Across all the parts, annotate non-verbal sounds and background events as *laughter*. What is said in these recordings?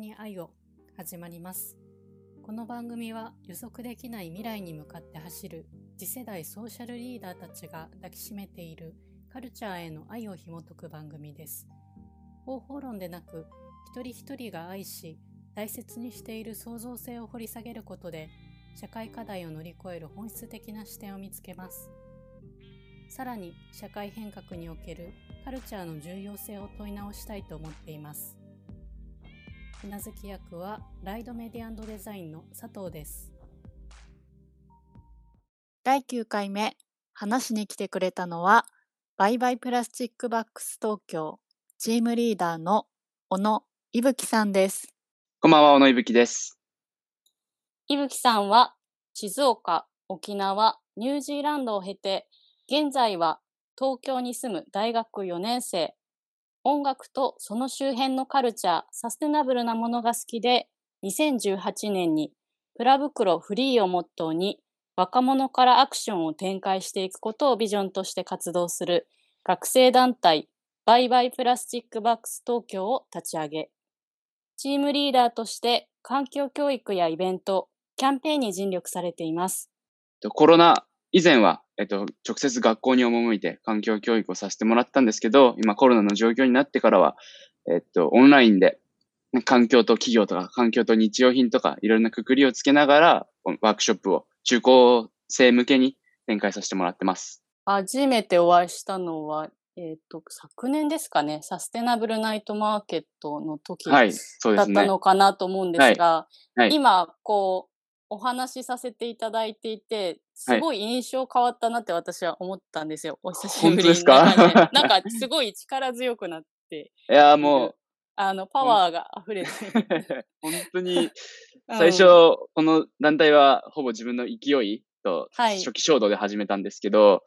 に愛を始まります。この番組は予測できない未来に向かって走る次世代ソーシャルリーダーたちが抱きしめているカルチャーへの愛を紐解く番組です。方法論でなく一人一人が愛し大切にしている創造性を掘り下げることで社会課題を乗り越える本質的な視点を見つけます。さらに社会変革におけるカルチャーの重要性を問い直したいと思っています。ひなずき役はライドメディアデザインの佐藤です。第9回目話しに来てくれたのはバイバイプラスチックバックス東京チームリーダーの小野いぶきさんです。こんばんは、小野いぶきです。いぶきさんは静岡、沖縄、ニュージーランドを経て現在は東京に住む大学4年生音楽とその周辺のカルチャー、サステナブルなものが好きで、2018年にプラ袋フリーをモットーに若者からアクションを展開していくことをビジョンとして活動する学生団体バイバイプラスチックバックス東京を立ち上げ、チームリーダーとして環境教育やイベント、キャンペーンに尽力されています。コロナ以前は、えっと、直接学校に赴いて環境教育をさせてもらったんですけど、今コロナの状況になってからは、えっと、オンラインで環境と企業とか環境と日用品とかいろんなくくりをつけながら、ワークショップを中高生向けに展開させてもらってます。初めてお会いしたのは、えっ、と、昨年ですかね、サステナブルナイトマーケットの時だ。ったのかなと思うんですが、はい今、こう、お話しさせていただいていて、すごい印象変わったなって私は思ったんですよ。お久しぶりに。本当ですか？*laughs* なんかすごい力強くなって、いや、もあの、パワーが溢れて。う、*laughs* 本当に、うん。最初、この団体はほぼ自分の勢いとはい。初期衝動で始めたんですけど、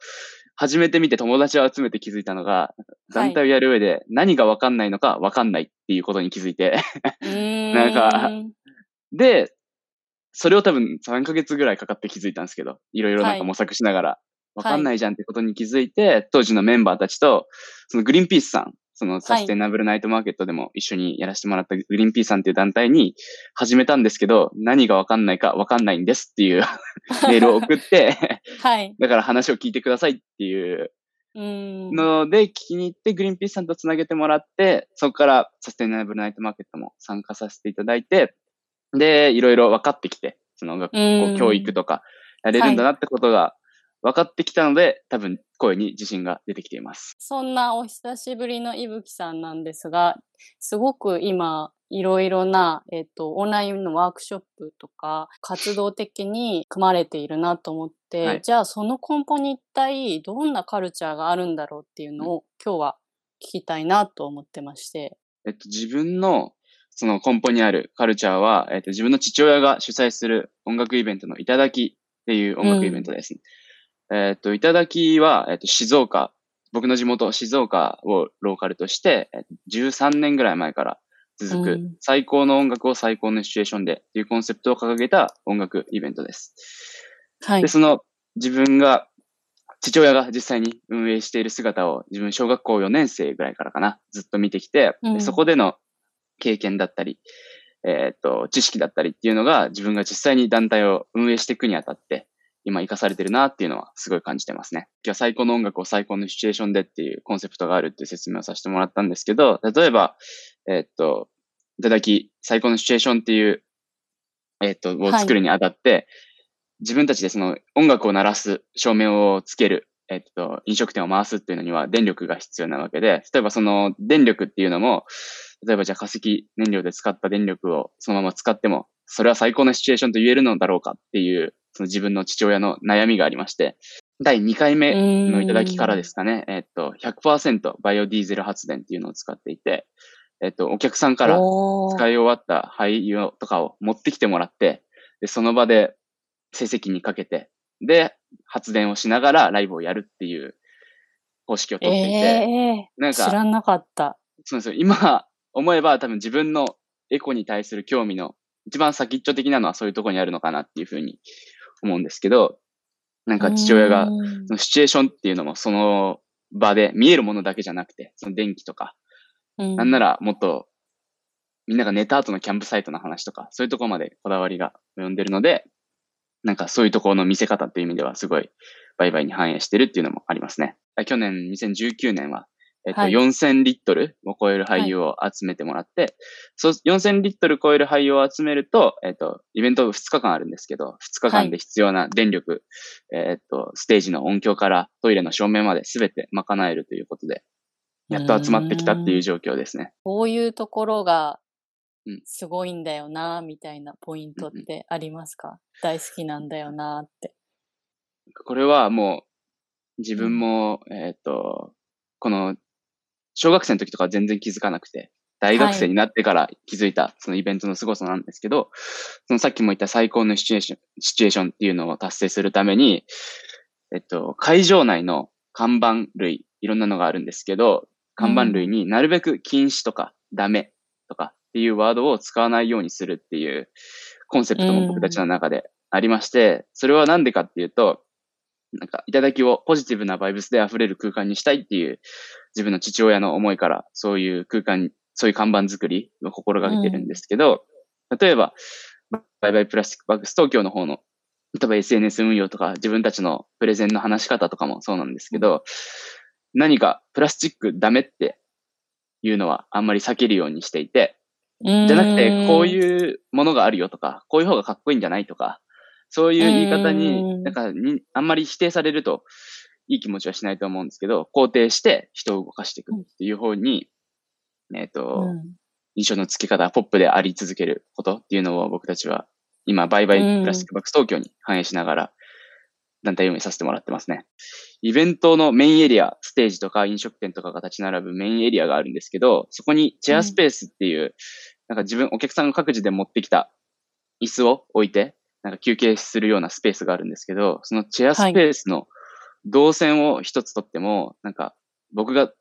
始めてみて友達を集めて気づいたのが、団体をやる上で何がわかんないのかわかんないっていうことに気づいて、*laughs* なんかで、それを多分3ヶ月ぐらいかかって気づいたんですけど、いろいろなんか模索しながら、わかんないじゃんってことに気づいて、当時のメンバーたちと、そのグリーンピースさん、そのサステナブルナイトマーケットでも一緒にやらせてもらったグリーンピースさんっていう団体に始めたんですけど、何がわかんないかわかんないんですっていう *laughs* メールを送って、はい。だから話を聞いてくださいっていう。ので聞きに行って、グリーンピースさんとつなげてもらって、そこからサステナブルナイトマーケットも参加させていただいて、で、いろいろ分かってきて、その学うん校教育とかやれるんだなってことが分かってきたので、多分声に自信が出てきています。そんなお久しぶりのいぶきさんなんですが、すごく今、いろいろな、えっ、と、オンラインのワークショップとか、活動的に組まれているなと思って、はいじゃあその根本に一体どんなカルチャーがあるんだろうっていうのを、今日は聞きたいなと思ってまして。えっと、自分のその根本にあるカルチャーは、えっと、自分の父親が主催する音楽イベントのいただきっていう音楽イベントですね。えっと、いただきは、えっと、静岡、僕の地元静岡をローカルとして、えっと13年ぐらい前から続く、うん最高の音楽を最高のシチュエーションでっていうコンセプトを掲げた音楽イベントです。はいで、。その自分が、父親が実際に運営している姿を自分小学校4年生ぐらいからかな、ずっと見てきて、うんでそこでの経験だったり、えーっと、知識だったりっていうのが自分が実際に団体を運営していくにあたって、今活かされてるなっていうのはすごい感じてますね。今日は最高の音楽を最高のシチュエーションでっていうコンセプトがあるっていう説明をさせてもらったんですけど、例えば、えーっと、いただき最高のシチュエーションっていう、えーっと、を作るにあたって、自分たちでその音楽を鳴らす、照明をつける、えっと、飲食店を回すっていうのには電力が必要なわけで、例えばその電力っていうのも、例えばじゃあ化石燃料で使った電力をそのまま使っても、それは最高のシチュエーションと言えるのだろうかっていう、その自分の父親の悩みがありまして、第2回目のいただきからですかね、えっと、100%バイオディーゼル発電っていうのを使っていて、えっと、お客さんから使い終わった廃油とかを持ってきてもらって、で、その場で成績にかけて、で、発電をしながらライブをやるっていう方式をとっていて、えー、なんか、知らなかった。そうですよ。今思えば多分自分のエコに対する興味の一番先っちょ的なのはそういうところにあるのかなっていうふうに思うんですけど、なんか父親がそのシチュエーションっていうのもその場で見えるものだけじゃなくて、その電気とか、うんなんならもっとみんなが寝た後のキャンプサイトの話とか、そういうところまでこだわりが及んでるので、なんかそういうところの見せ方っていう意味ではすごい売買に反映してるっていうのもありますね。去年2019年は、えっと、はい。4000リットルを超える廃油を集めてもらって、そう、4000リットル超える廃油を集めると、えっと、イベント2日間あるんですけど、2日間で必要な電力、えっと、ステージの音響からトイレの照明まで全て賄えるということで、やっと集まってきたっていう状況ですね。こういうところがうん。すごいんだよな、みたいなポイントってありますか、大好きなんだよなって。これはもう、自分も、えっ、と、この、小学生の時とか全然気づかなくて、大学生になってから気づいた、そのイベントの凄さなんですけど、そのさっきも言った最高のシチュエーション、シチュエーションっていうのを達成するために、えっと、会場内の看板類、いろんなのがあるんですけど、看板類になるべく禁止とかダメとかっていうワードを使わないようにするっていうコンセプトも僕たちの中でありまして、それはなん。でかっていうと、なんか、いただきをポジティブなバイブスで溢れる空間にしたいっていう自分の父親の思いから、そういう空間、そういう看板作りを心がけてるんですけど、例えば、バイバイプラスチックバックス東京の方の、例えば SNS 運用とか自分たちのプレゼンの話し方とかもそうなんですけど、何かプラスチックダメっていうのはあんまり避けるようにしていて、じゃなくて、こういうものがあるよとか、こういう方がかっこいいんじゃないとか、そういう言い方うん。に、なんかに、あんまり否定されると、いい気持ちはしないと思うんですけど、肯定して人を動かしていくっていう方に、えっ、と、ん。印象の付け方、ポップであり続けることっていうのを僕たちは、今、バイバイプラスチックバックス東京に反映しながら、団体運営させてもらってますね。イベントのメインエリア、ステージとか飲食店とかが立ち並ぶメインエリアがあるんですけど、そこにチェアスペースっていう、なんか自分、お客さんが各自で持ってきた椅子を置いて、なんか休憩するようなスペースがあるんですけど、そのチェアスペースの動線を一つ取っても、なんか僕が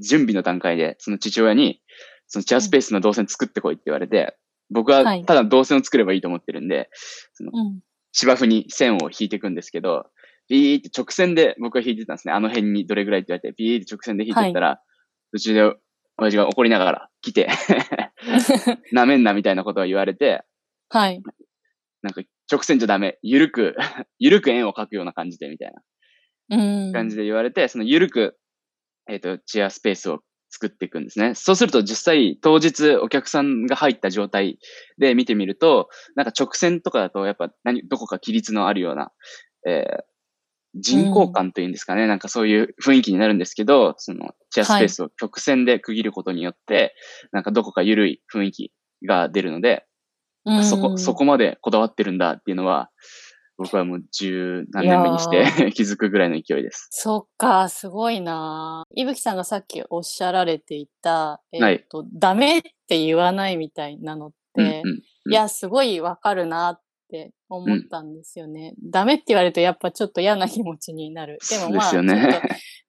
準備の段階で、その父親に、そのチェアスペースの動線作ってこいって言われて、僕ははいただ動線を作ればいいと思ってるんで、そのうん芝生に線を引いていくんですけど、ビーって直線で僕は引いてたんですね。あの辺にどれぐらいって言われて、ビーって直線で引いてったら、途中で親父が怒りながら来て、*laughs* なめんなみたいなことを言われて、はい。なんか直線じゃダメ。ゆるく、*laughs* ゆるく円を描くような感じでみたいなうん。感じで言われて、そのゆるく、えっ、と、チェアスペースを作っていくんですね。そうすると実際当日お客さんが入った状態で見てみると、なんか直線とかだとやっぱ何、どこか規律のあるような、えー人工感というんですかね、なんかそういう雰囲気になるんですけど、そのチェアスペースを曲線で区切ることによって、なんかどこか緩い雰囲気が出るので、うんそこ、そこまでこだわってるんだっていうのは、僕はもう十何年目にして *laughs* 気づくぐらいの勢いです。そっか、すごいな。いぶきさんがさっきおっしゃられていた、えっ、はいと、ダメって言わないみたいなのって、うんうんうんいや、すごいわかるなって思ったんですよね。ダメって言われるとやっぱちょっと嫌な気持ちになる。でもまあ、ね。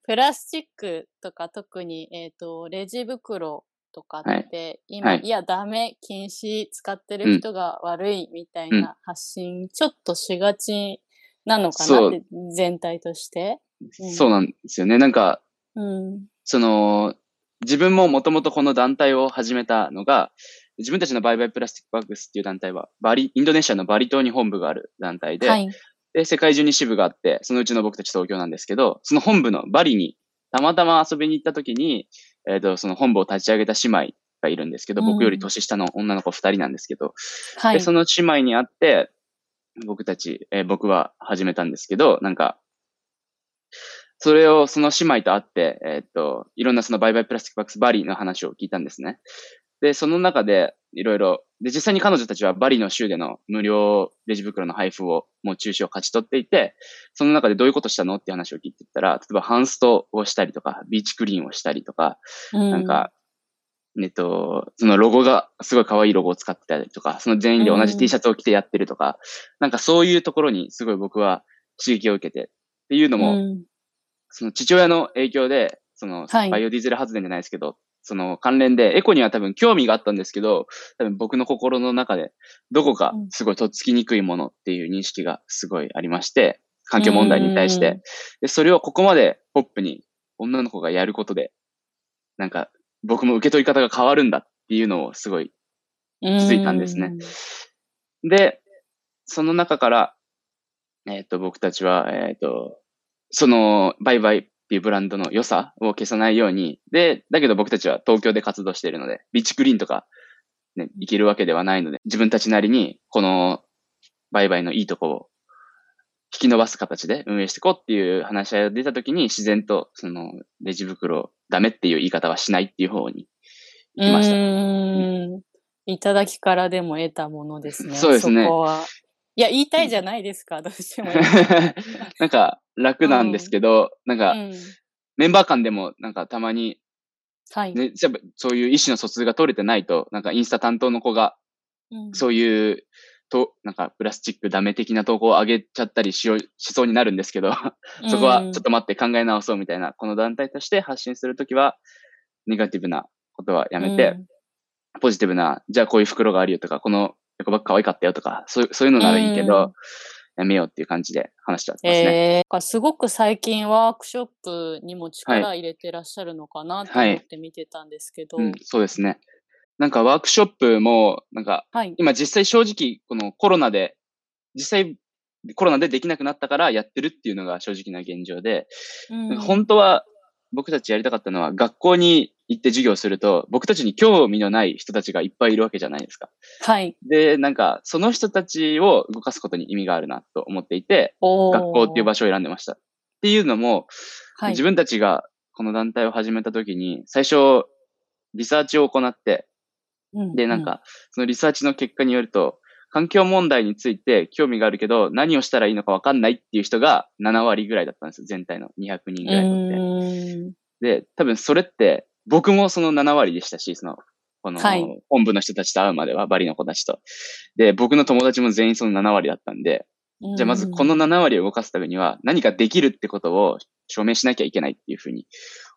プラスチックとか特に、えっ、と、レジ袋とかって、今、はいい、や、ダメ、禁止、使ってる人が悪いみたいな発信、ちょっとしがちなのかなって、全体として？うんそうなんですよね。なんか、うん。その、自分ももともとこの団体を始めたのが、自分たちのバイバイプラスチックバッグスっていう団体は、バリ、インドネシアのバリ島に本部がある団体で、はい。で、世界中に支部があって、そのうちの僕たち東京なんですけど、その本部のバリに、たまたま遊びに行った時に、えっ、と、その本部を立ち上げた姉妹がいるんですけど、うん僕より年下の女の子二人なんですけど、で、はい。その姉妹に会って、僕たち、えー僕は始めたんですけど、なんか、それをその姉妹と会って、えーっと、いろんなそのバイバイプラスチックバックスバリの話を聞いたんですね。で、その中で、いろいろ、で、実際に彼女たちはバリの州での無料レジ袋の配布を、もう中止を勝ち取っていて、その中でどういうことしたのって話を聞いていったら、例えばハンストをしたりとか、ビーチクリーンをしたりとか、ななんか、えっと、そのロゴが、すごい可愛いロゴを使ってたりとか、その全員で同じうん T シャツを着てやってるとか、なんかそういうところにすごい僕は刺激を受けて、っていうのも、うん。その父親の影響で、その、はい。バイオディーゼル発電じゃないですけど、その関連で、エコには多分興味があったんですけど、多分僕の心の中で、どこかすごいとっつきにくいものっていう認識がすごいありまして、環境問題に対しうんて。で、それをここまでポップに女の子がやることで、なんか僕も受け取り方が変わるんだってっていうのをすごい気づいたんですね。で、その中から、えっ、と、僕たちは、えっ、と、その、バイバイっていうブランドの良さを消さないように、で、だけど僕たちは東京で活動しているので、ビーチクリーンとか、ね、行けるわけではないので、自分たちなりに、この、バイバイのいいとこを引き伸ばす形で運営していこうっていう話し合いが出たときに、自然と、その、レジ袋ダメっていう言い方はしないっていう方に行きました。うーん。いただきからでも得たものですね。そうですねそこは。いや、言いたいじゃないですか、どうしても。*laughs* なんか楽なんですけど、なんかうん。メンバー間でもなんかたまに、はい。ね、やっぱそういう意思の疎通が取れてないと、なんかインスタ担当の子がうんそういう、と、なんかプラスチックダメ的な投稿を上げちゃったりしようしそうになるんですけど、そこはちょっと待って考え直そうみたいな、この団体として発信するときは、ネガティブなことはやめて、ポジティブな、じゃあこういう袋があるよとか、このエコバッグ可愛かったよとか、そういう、そういうのならいいけうんど、やめようっていう感じで話しちゃってますね。えー、すごく最近ワークショップにも力入れてらっしゃるのかなと思って見てたんですけど、うん、そうですね。なんかワークショップも、なんかはい。今実際正直このコロナで、実際コロナでできなくなったからやってるっていうのが正直な現状で、うん本当は僕たちやりたかったのは学校に行って授業すると僕たちに興味のない人たちがいっぱいいるわけじゃないですか。はい。で、なんかその人たちを動かすことに意味があるなと思っていて、学校っていう場所を選んでました。っていうのも、はい自分たちがこの団体を始めた時に最初リサーチを行って、うんで、なん、か、そのリサーチの結果によると、環境問題について興味があるけど、何をしたらいいのか分かんないっていう人が7割ぐらいだったんですよ。全体の200人ぐらいのって。うーんで、多分それって、僕もその7割でしたし、その、このはい、本部の人たちと会うまでは、バリの子たちと。で、僕の友達も全員その7割だったんで、じゃあまずこの7割を動かすためには、何かできるってことを証明しなきゃいけないっていうふうに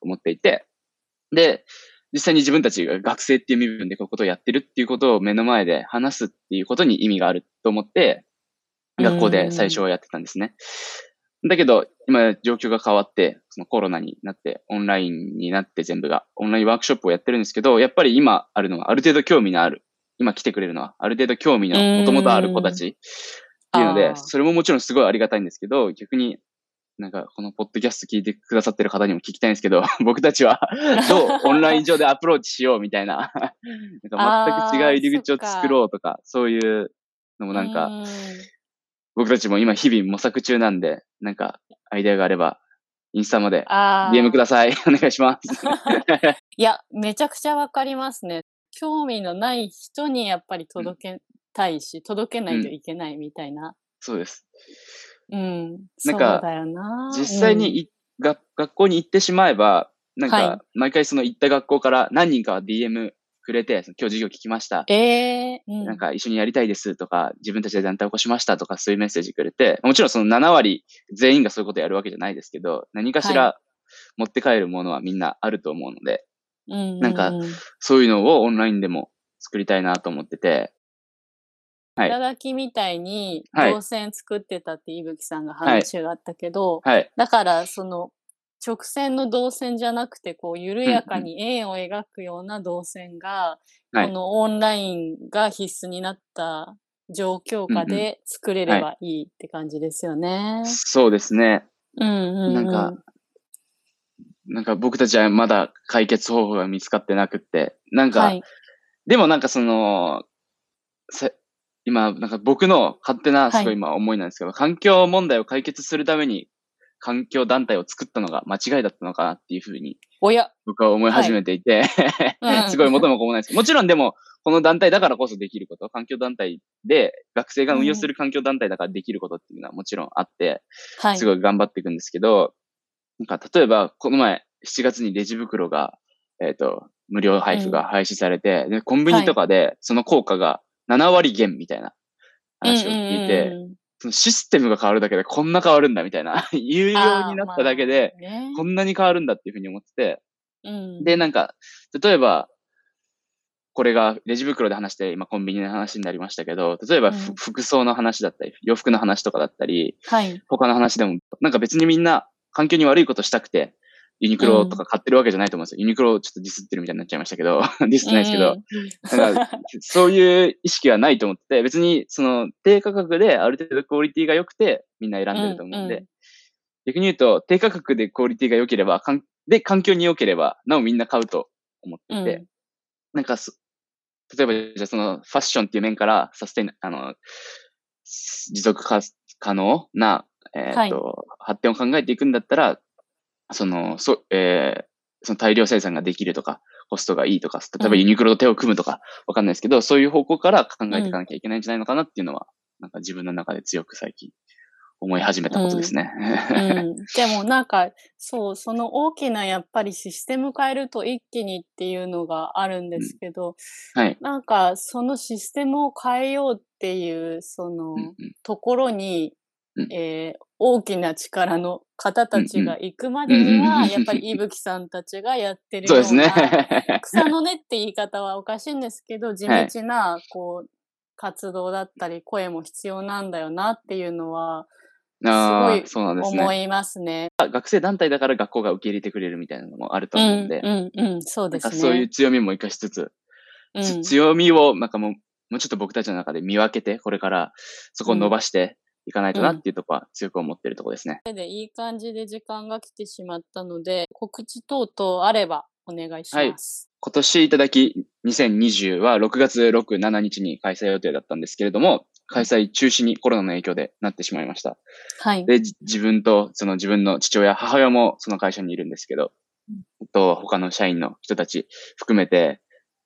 思っていて、で、実際に自分たちが学生っていう身分でこういうことをやってるっていうことを目の前で話すっていうことに意味があると思って、学校で最初はやってたんですね。だけど、今状況が変わって、そのコロナになって、オンラインになって全部が、オンラインワークショップをやってるんですけど、やっぱり今あるのは、ある程度興味のある、今来てくれるのは、ある程度興味のもともとある子たちっていうので、それももちろんすごいありがたいんですけど、逆に、なんか、このポッドキャスト聞いてくださってる方にも聞きたいんですけど、*laughs* 僕たちはどうオンライン上でアプローチしようみたいな、*laughs* なんか全く違う入り口を作ろうとか、そういうのもなんか、僕たちも今日々模索中なんで、なんか、アイデアがあれば、インスタまであー DM ください。*laughs* お願いします。*laughs* いや、めちゃくちゃわかりますね。興味のない人にやっぱり届けたいし、届けないといけないみたいな。そうです。うん。なんそうかだよな。実際にい、が学校に行ってしまえば、なんはいか、毎回その行った学校から何人かは DM くれて、今日授業聞きました。ええうん。なんか一緒にやりたいですとか、自分たちで団体を起こしましたとか、そういうメッセージくれて、もちろんその7割全員がそういうことやるわけじゃないですけど、何かしはら持って帰るものはみんなあると思うので、うんなんかそういうのをオンラインでも作りたいなと思ってて、はい。いただきみたいにはい。動線作ってたっていぶきさんが話があったけど、はい。だからその直線の動線じゃなくてこう緩やかに円を描くような動線が、はいこのオンラインが必須になった状況下で作れればいいって感じですよね。そうですね。うんうんうん、なんかなんか僕たちはまだ解決方法が見つかってなくって、なんか、はい。でもなんかその、せ今、なんか僕の勝手なすごはいい今思いなんですけど、環境問題を解決するために環境団体を作ったのが間違いだったのかなっていうふうにおや。僕は思い始めていて、うん *laughs* すごい元も子もないですけど、もちろんでも、この団体だからこそできること、環境団体で、学生が運用する環境団体だからできることっていうのはもちろんあって、はい。すごい頑張っていくんですけど、なんか例えば、この前、7月にレジ袋が、えっ、と、無料配布が廃止されて、で、コンビニとかで、その効果が7割減みたいな話を聞いて、うんうんうんそのシステムが変わるだけでこんな変わるんだみたいな、言うようになっただけで、こんなに変わるんだっていうふうに思ってて、うん。で、なんか、例えば、これがレジ袋で話して、今コンビニの話になりましたけど、例えばふ、うん。服装の話だったり、洋服の話とかだったり、はい。他の話でも、なんか別にみんな環境に悪いことしたくて、ユニクロとか買ってるわけじゃないと思うんですよ。ユニクロをちょっとディスってるみたいになっちゃいましたけど、*laughs* ディスってないですけど、なんかそういう意識はないと思って。て、別にその低価格である程度クオリティが良くてみんな選んでると思うんで、うんう逆に言うと低価格でクオリティが良ければ、かんで環境に良ければ、なおみんな買うと思ってて、うん。なんかそ、例えばじゃあそのファッションっていう面からサステイナ、あの、持続可可能な、えっ、と、発展を考えていくんだったら、その、そ、えーその大量生産ができるとか、コストがいいとか、例えばユニクロと手を組むとか、わかんないですけど、そういう方向から考えていかなきゃいけないんじゃないのかなっていうのは、なんか自分の中で強く最近思い始めたことですね。うん、*laughs* でもなんかそうその大きなやっぱりシステム変えると一気にっていうのがあるんですけど、はい。なんかそのシステムを変えようっていうそのうんうんところに、うんえー大きな力の方たちが行くまでにうんうんはやっぱり伊吹さんたちがやってるそうですようなね。草の根って言い方はおかしいんですけど *laughs* 地道なこう活動だったり声も必要なんだよなっていうのはすごいああ、そうなんですね。思いますね。学生団体だから学校が受け入れてくれるみたいなのもあると思うんで、うんうんうん、そうですね。そういう強みも活かしつつ、うんつ強みを、なんかもう、もうちょっと僕たちの中で見分けて、これからそこを伸ばしていかないとなっていうところは強く思ってるところですね。でいい感じで時間が来てしまったので、告知等々あればお願いします。今年いただき2020は6月6、7日に開催予定だったんですけれども、開催中止にコロナの影響でなってしまいました。はい。で、じ自分と、その自分の父親、母親もその会社にいるんですけど、うんと、他の社員の人たち含めて、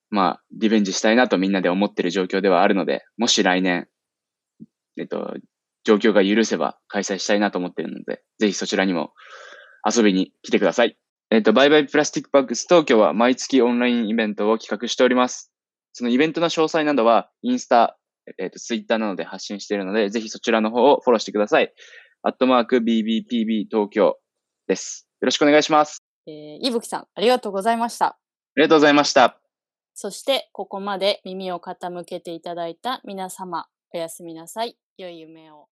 まあ、リベンジしたいなとみんなで思ってる状況ではあるので、もし来年、えっと、状況が許せば開催したいなと思ってるので、ぜひそちらにも遊びに来てください。えっと、バイバイプラスティックバッグス東京は毎月オンラインイベントを企画しております。そのイベントの詳細などは、インスタ、えっと、ツイッターなどで発信しているので、ぜひそちらの方をフォローしてください。アットマーク BBPB 東京です。よろしくお願いします。えー、いぶきさん、ありがとうございました。ありがとうございました。そして、ここまで耳を傾けていただいた皆様、おやすみなさい。良い夢を。